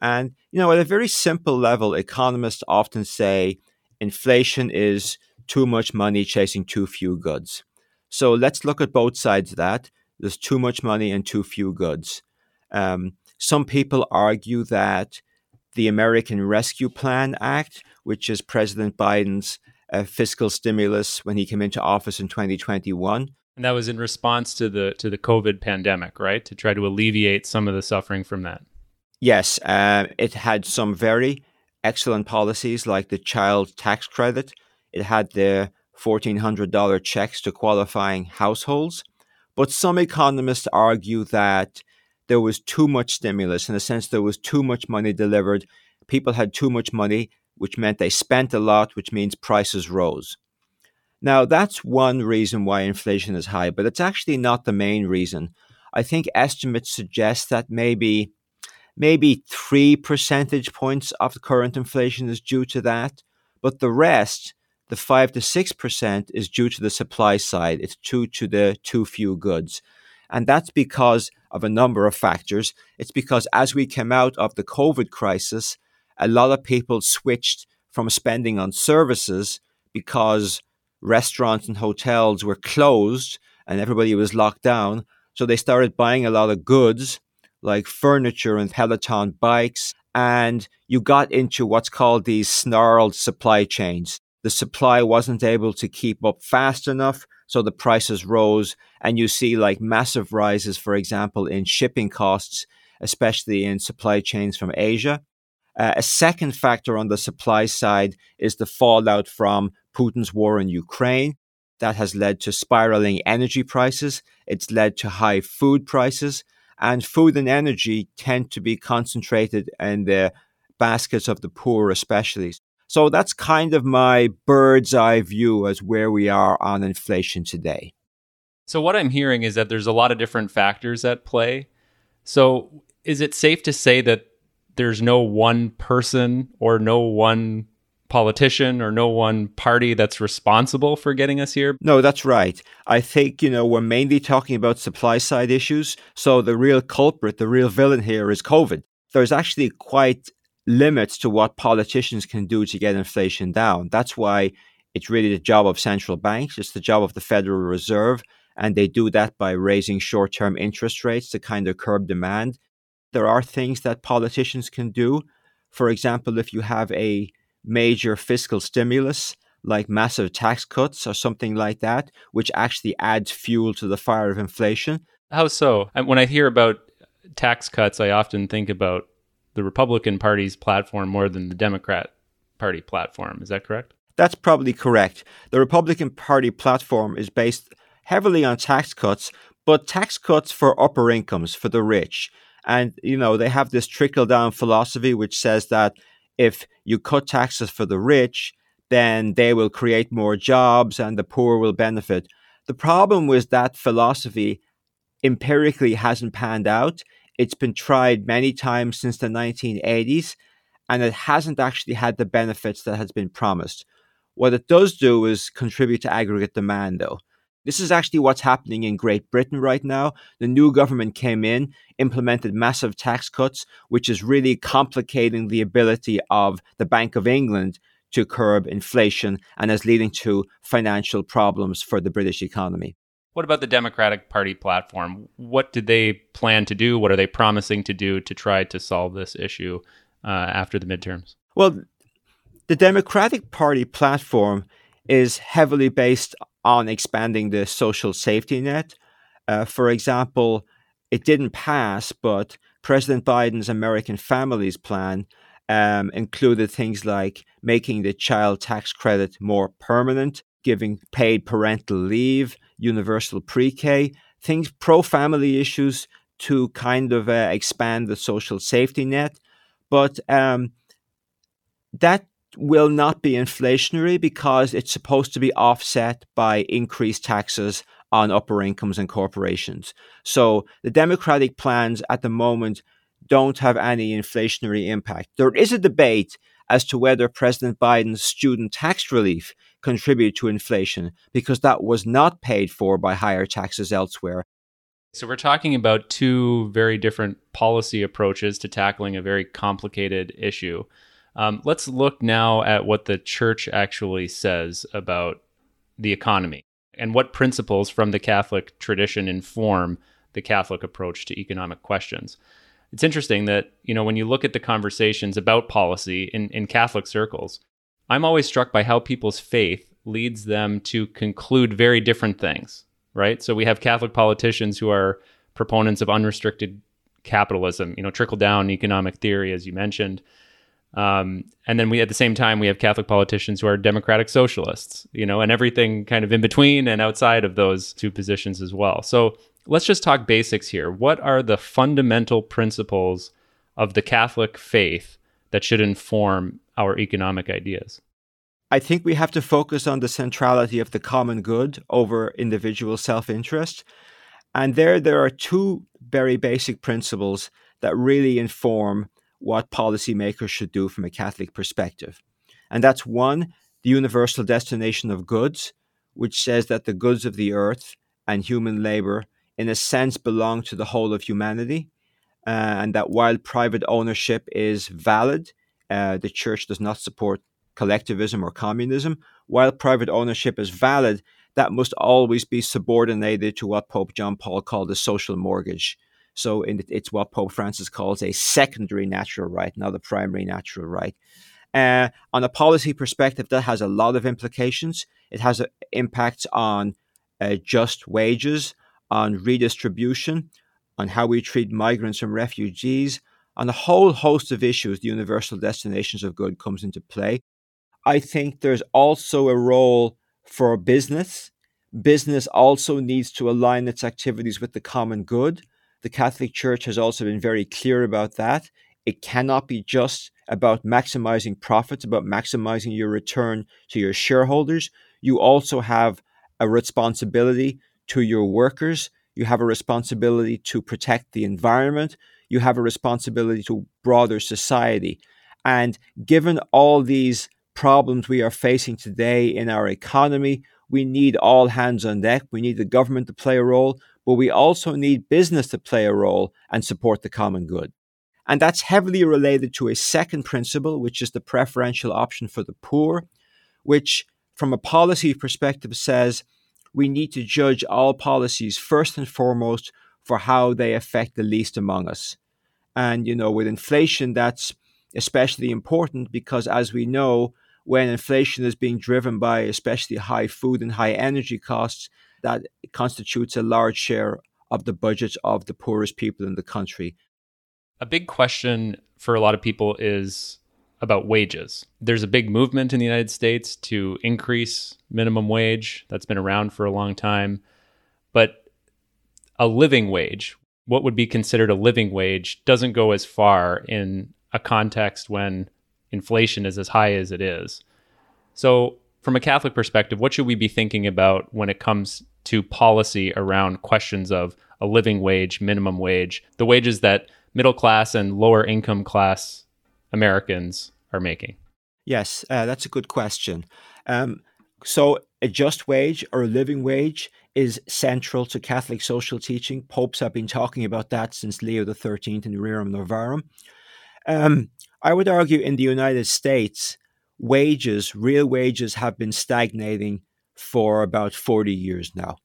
And, you know, at a very simple level, economists often say inflation is too much money chasing too few goods. So let's look at both sides of that. There's too much money and too few goods. Um, some people argue that the American Rescue Plan Act, which is President Biden's uh, fiscal stimulus when he came into office in 2021, and that was in response to the to the COVID pandemic, right? To try to alleviate some of the suffering from that. Yes, uh, it had some very excellent policies like the child tax credit, it had the $1,400 checks to qualifying households. But some economists argue that there was too much stimulus. In a sense, there was too much money delivered. People had too much money, which meant they spent a lot, which means prices rose. Now, that's one reason why inflation is high, but it's actually not the main reason. I think estimates suggest that maybe maybe 3 percentage points of the current inflation is due to that, but the rest the 5 to 6% is due to the supply side. It's due to the too few goods. And that's because of a number of factors. It's because as we came out of the COVID crisis, a lot of people switched from spending on services because restaurants and hotels were closed and everybody was locked down. So they started buying a lot of goods like furniture and Peloton bikes. And you got into what's called these snarled supply chains the supply wasn't able to keep up fast enough, so the prices rose. And you see like massive rises, for example, in shipping costs, especially in supply chains from Asia. Uh, a second factor on the supply side is the fallout from Putin's war in Ukraine. That has led to spiraling energy prices. It's led to high food prices. And food and energy tend to be concentrated in the baskets of the poor, especially. So that's kind of my bird's eye view as where we are on inflation today. So, what I'm hearing is that there's a lot of different factors at play. So, is it safe to say that there's no one person or no one politician or no one party that's responsible for getting us here? No, that's right. I think, you know, we're mainly talking about supply side issues. So the real culprit, the real villain here is COVID. There's actually quite limits to what politicians can do to get inflation down. That's why it's really the job of central banks, it's the job of the Federal Reserve, and they do that by raising short term interest rates to kind of curb demand. There are things that politicians can do. For example, if you have a major fiscal stimulus, like massive tax cuts or something like that, which actually adds fuel to the fire of inflation. How so? When I hear about tax cuts, I often think about the Republican Party's platform more than the Democrat Party platform. Is that correct? That's probably correct. The Republican Party platform is based heavily on tax cuts, but tax cuts for upper incomes, for the rich. And, you know, they have this trickle down philosophy which says that if you cut taxes for the rich, then they will create more jobs and the poor will benefit. The problem with that philosophy empirically hasn't panned out. It's been tried many times since the 1980s, and it hasn't actually had the benefits that has been promised. What it does do is contribute to aggregate demand, though. This is actually what's happening in Great Britain right now. The new government came in, implemented massive tax cuts, which is really complicating the ability of the Bank of England to curb inflation and is leading to financial problems for the British economy. What about the Democratic Party platform? What did they plan to do? What are they promising to do to try to solve this issue uh, after the midterms? Well, the Democratic Party platform is heavily based on expanding the social safety net. Uh, for example, it didn't pass, but President Biden's American Families Plan um, included things like making the child tax credit more permanent, giving paid parental leave, universal pre-K, things pro-family issues to kind of uh, expand the social safety net, but um, that will not be inflationary because it's supposed to be offset by increased taxes on upper incomes and corporations. So the Democratic plans at the moment don't have any inflationary impact. There is a debate as to whether President Biden's student tax relief contribute to inflation because that was not paid for by higher taxes elsewhere. So, we're talking about two very different policy approaches to tackling a very complicated issue. Um, let's look now at what the church actually says about the economy and what principles from the Catholic tradition inform the Catholic approach to economic questions. It's interesting that, you know, when you look at the conversations about policy in, in Catholic circles, I'm always struck by how people's faith leads them to conclude very different things, right? So we have Catholic politicians who are proponents of unrestricted capitalism, you know, trickle down economic theory, as you mentioned. Um, and then we, at the same time, we have Catholic politicians who are democratic socialists, you know, and everything kind of in between and outside of those two positions as well. So let's just talk basics here. What are the fundamental principles of the Catholic faith that should inform our economic ideas? I think we have to focus on the centrality of the common good over individual self interest. And there, there are two very basic principles that really inform what policymakers should do from a Catholic perspective. And that's one, the universal destination of goods, which says that the goods of the earth and human labor, in a sense, belong to the whole of humanity. Uh, and that while private ownership is valid, uh, the church does not support collectivism or communism. While private ownership is valid, that must always be subordinated to what Pope John Paul called a social mortgage. So it's what Pope Francis calls a secondary natural right, not a primary natural right. Uh, on a policy perspective, that has a lot of implications. It has uh, impacts on uh, just wages, on redistribution, on how we treat migrants and refugees, on a whole host of issues, the universal destinations of good comes into play. I think there's also a role for business. Business also needs to align its activities with the common good. The Catholic Church has also been very clear about that. It cannot be just about maximizing profits, about maximizing your return to your shareholders. You also have a responsibility to your workers. You have a responsibility to protect the environment you have a responsibility to broader society. And given all these problems we are facing today in our economy, we need all hands on deck. We need the government to play a role, but we also need business to play a role and support the common good. And that's heavily related to a second principle, which is the preferential option for the poor, which, from a policy perspective, says we need to judge all policies first and foremost for how they affect the least among us. And, you know, with inflation, that's especially important because, as we know, when inflation is being driven by especially high food and high energy costs, that constitutes a large share of the budgets of the poorest people in the country. A big question for a lot of people is about wages. There's a big movement in the United States to increase minimum wage. That's been around for a long time. But a living wage, what would be considered a living wage, doesn't go as far in a context when inflation is as high as it is. So, from a Catholic perspective, what should we be thinking about when it comes to policy around questions of a living wage, minimum wage, the wages that middle class and lower income class Americans are making? Yes, uh, that's a good question. Um, so, a just wage or a living wage is central to Catholic social teaching. Popes have been talking about that since Leo XIII in Rerum Novarum. Um, I would argue in the United States, wages, real wages, have been stagnating for about 40 years now.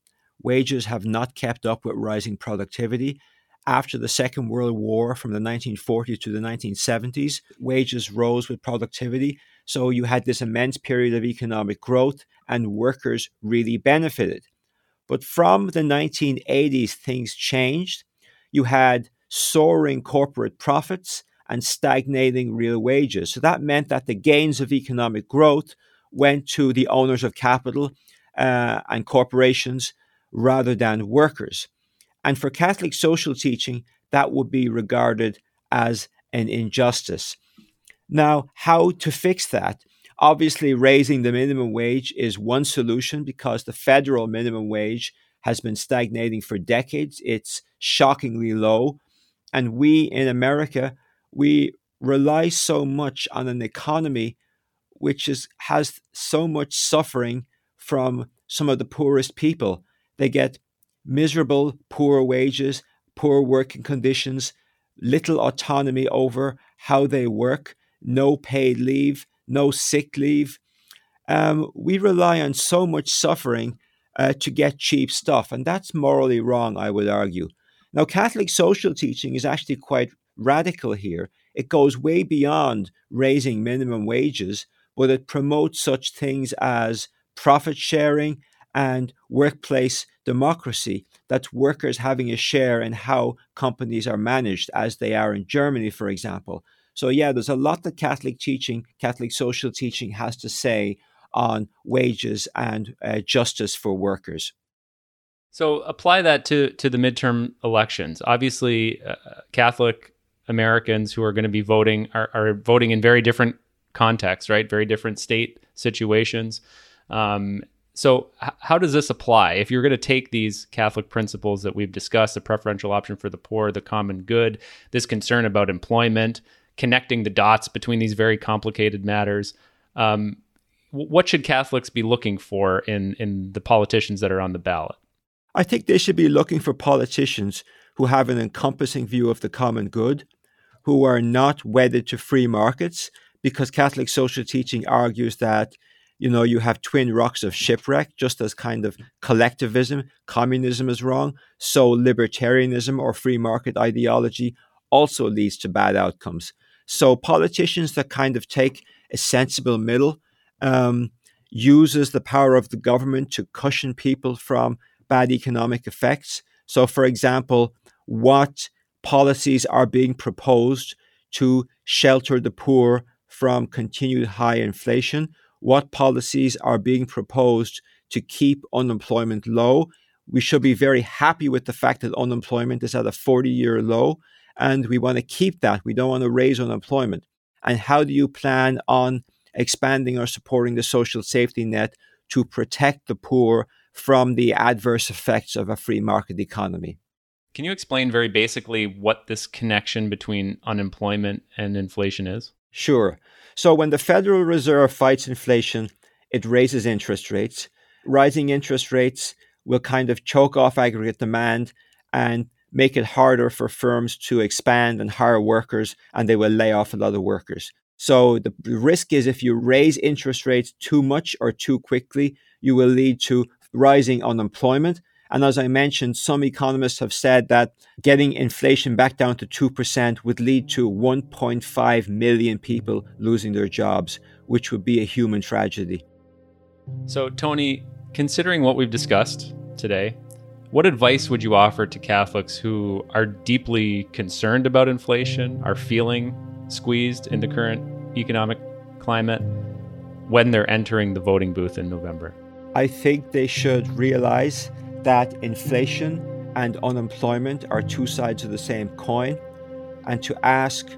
Wages have not kept up with rising productivity. After the Second World War, from the 1940s to the 1970s, wages rose with productivity. So you had this immense period of economic growth, and workers really benefited. But from the 1980s, things changed. You had soaring corporate profits and stagnating real wages. So that meant that the gains of economic growth went to the owners of capital uh, and corporations rather than workers. And for Catholic social teaching, that would be regarded as an injustice. Now, how to fix that? Obviously, raising the minimum wage is one solution because the federal minimum wage has been stagnating for decades. It's shockingly low. And we in America, we rely so much on an economy which is, has so much suffering from some of the poorest people. They get miserable, poor wages, poor working conditions, little autonomy over how they work, no paid leave, no sick leave. Um, we rely on so much suffering uh, to get cheap stuff, and that's morally wrong, I would argue. Now, Catholic social teaching is actually quite radical here. It goes way beyond raising minimum wages, but it promotes such things as profit sharing and workplace democracy. That's workers having a share in how companies are managed, as they are in Germany, for example. So, yeah, there's a lot that Catholic teaching, Catholic social teaching has to say on wages and uh, justice for workers. So, apply that to, to the midterm elections. Obviously, uh, Catholic Americans who are going to be voting are, are voting in very different contexts, right? Very different state situations. Um, so, h- how does this apply? If you're going to take these Catholic principles that we've discussed, the preferential option for the poor, the common good, this concern about employment, connecting the dots between these very complicated matters, um, what should Catholics be looking for in in the politicians that are on the ballot? I think they should be looking for politicians who have an encompassing view of the common good, who are not wedded to free markets, because Catholic social teaching argues that you know you have twin rocks of shipwreck just as kind of collectivism communism is wrong so libertarianism or free market ideology also leads to bad outcomes so politicians that kind of take a sensible middle um, uses the power of the government to cushion people from bad economic effects. So for example what policies are being proposed to shelter the poor from continued high inflation, what policies are being proposed to keep unemployment low. We should be very happy with the fact that unemployment is at a 40 year low, and we want to keep that. We don't want to raise unemployment. And how do you plan on expanding or supporting the social safety net to protect the poor from the adverse effects of a free market economy? Can you explain very basically what this connection between unemployment and inflation is? Sure. So when the Federal Reserve fights inflation, it raises interest rates. Rising interest rates will kind of choke off aggregate demand and make it harder for firms to expand and hire workers, and they will lay off a lot of workers. So the risk is if you raise interest rates too much or too quickly, you will lead to rising unemployment. And as I mentioned, some economists have said that getting inflation back down to 2% would lead to 1.5 million people losing their jobs, which would be a human tragedy. So, Tony, considering what we've discussed today, what advice would you offer to Catholics who are deeply concerned about inflation, are feeling squeezed in the current economic climate when they're entering the voting booth in November? I think they should realize that inflation and unemployment are two sides of the same coin and to ask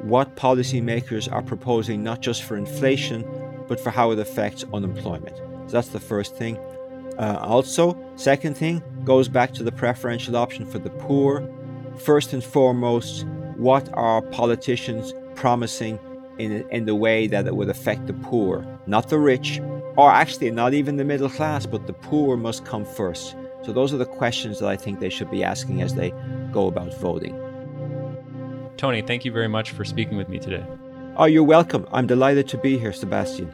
what policymakers are proposing not just for inflation but for how it affects unemployment. So that's the first thing. Uh, also, second thing goes back to the preferential option for the poor. First and foremost, what are politicians promising in, in the way that it would affect the poor, not the rich, or actually not even the middle class, but the poor must come first. So, those are the questions that I think they should be asking as they go about voting. Tony, thank you very much for speaking with me today. Oh, you're welcome. I'm delighted to be here, Sebastian.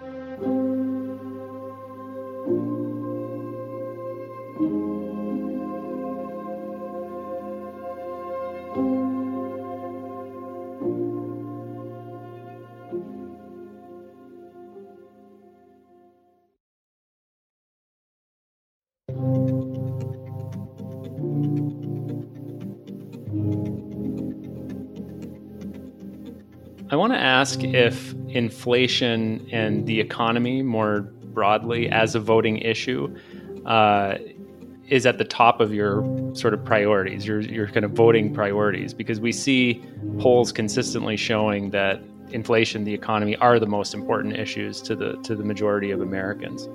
I want to ask if inflation and the economy more broadly as a voting issue uh, is at the top of your sort of priorities, your, your kind of voting priorities, because we see polls consistently showing that inflation, the economy are the most important issues to the to the majority of Americans.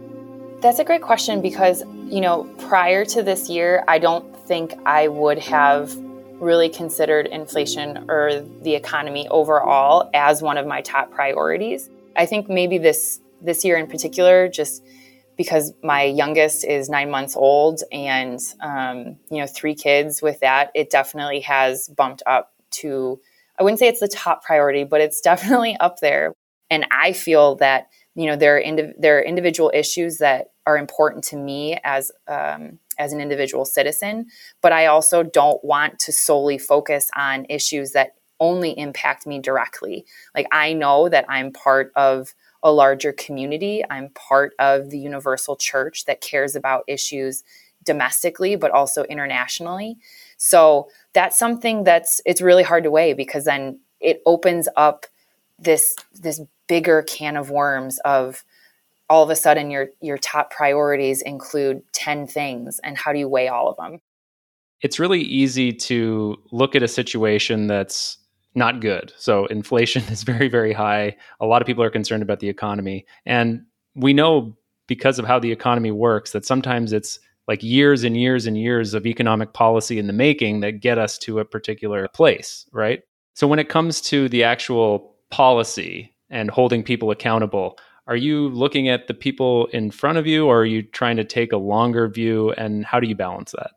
That's a great question because, you know, prior to this year, I don't think I would have really considered inflation or the economy overall as one of my top priorities. I think maybe this this year in particular, just because my youngest is nine months old and um, you know three kids with that, it definitely has bumped up to. I wouldn't say it's the top priority, but it's definitely up there. And I feel that you know there are indiv- there are individual issues that are important to me as um, as an individual citizen, but I also don't want to solely focus on issues that only impact me directly. Like I know that I'm part of a larger community. I'm part of the universal church that cares about issues domestically but also internationally. So that's something that's it's really hard to weigh because then it opens up this this bigger can of worms of all of a sudden your your top priorities include 10 things and how do you weigh all of them? It's really easy to look at a situation that's not good. So inflation is very very high. A lot of people are concerned about the economy. And we know because of how the economy works that sometimes it's like years and years and years of economic policy in the making that get us to a particular place right? So when it comes to the actual policy and holding people accountable are you looking at the people in front of you or are you trying to take a longer view and how do you balance that?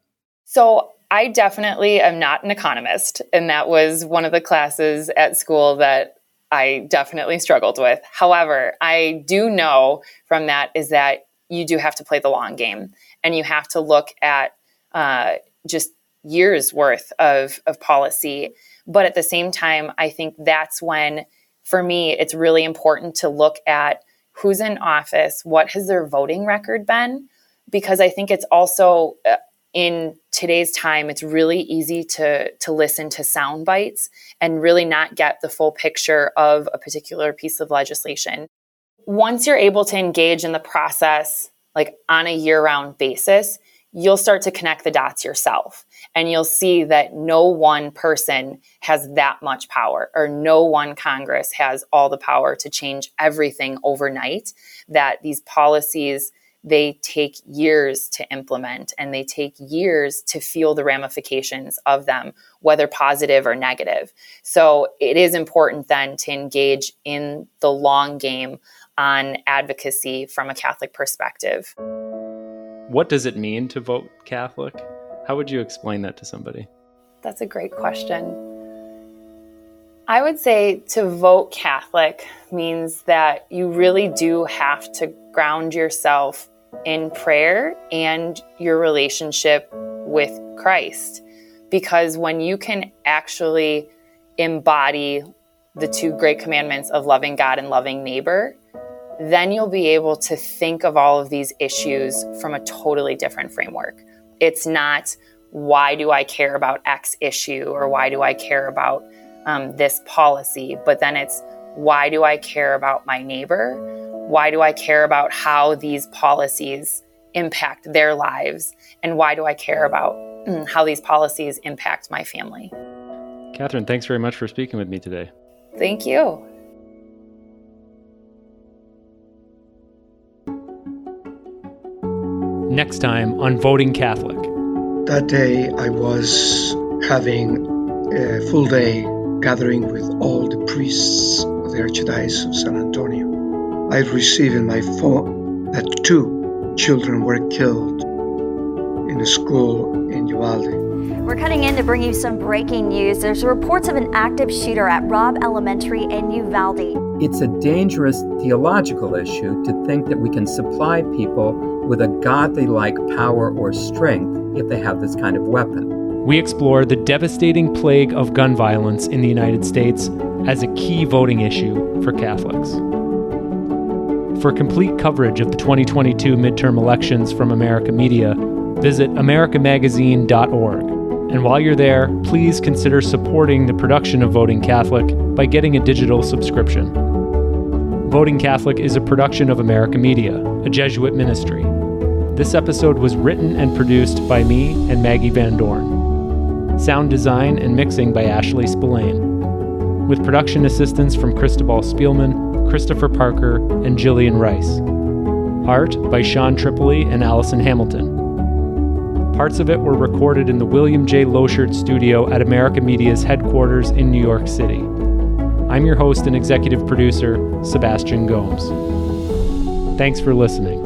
So i definitely am not an economist and that was one of the classes at school that i definitely struggled with. However i do know from that is that you do have to play the long game and you have to look at uh, just years worth of, of policy. But at the same time i think that's when for me it's really important to look at who's in office, what has their voting record been? Because I think it's also uh, in today's time, it's really easy to to listen to sound bites and really not get the full picture of a particular piece of legislation. Once you're able to engage in the process like on a year-round basis, you'll start to connect the dots yourself and you'll see that no one person has that much power or no one congress has all the power to change everything overnight that these policies they take years to implement and they take years to feel the ramifications of them, whether positive or negative. So it is important then to engage in the long game on advocacy from a Catholic perspective. What does it mean to vote Catholic? How would you explain that to somebody? That's a great question. I would say to vote Catholic means that you really do have to ground yourself in prayer and your relationship with Christ. Because when you can actually embody the two great commandments of loving God and loving neighbor, then you'll be able to think of all of these issues from a totally different framework. It's not, why do I care about X issue or why do I care about um, this policy? But then it's, why do I care about my neighbor? Why do I care about how these policies impact their lives? And why do I care about mm, how these policies impact my family? Catherine, thanks very much for speaking with me today. Thank you. Next time on Voting Catholic. That day I was having a full day gathering with all the priests of the Archdiocese of San Antonio. I received in my phone that two children were killed in a school in Uvalde. We're cutting in to bring you some breaking news. There's reports of an active shooter at Robb Elementary in Uvalde. It's a dangerous theological issue to think that we can supply people with a godly like power or strength if they have this kind of weapon. We explore the devastating plague of gun violence in the United States as a key voting issue for Catholics. For complete coverage of the 2022 midterm elections from America Media, visit americamagazine.org. And while you're there, please consider supporting the production of Voting Catholic by getting a digital subscription. Voting Catholic is a production of America Media, a Jesuit ministry. This episode was written and produced by me and Maggie Van Dorn. Sound design and mixing by Ashley Spillane. With production assistance from Cristobal Spielman, Christopher Parker, and Jillian Rice. Art by Sean Tripoli and Allison Hamilton. Parts of it were recorded in the William J. Loschert studio at America Media's headquarters in New York City. I'm your host and executive producer, Sebastian Gomes. Thanks for listening.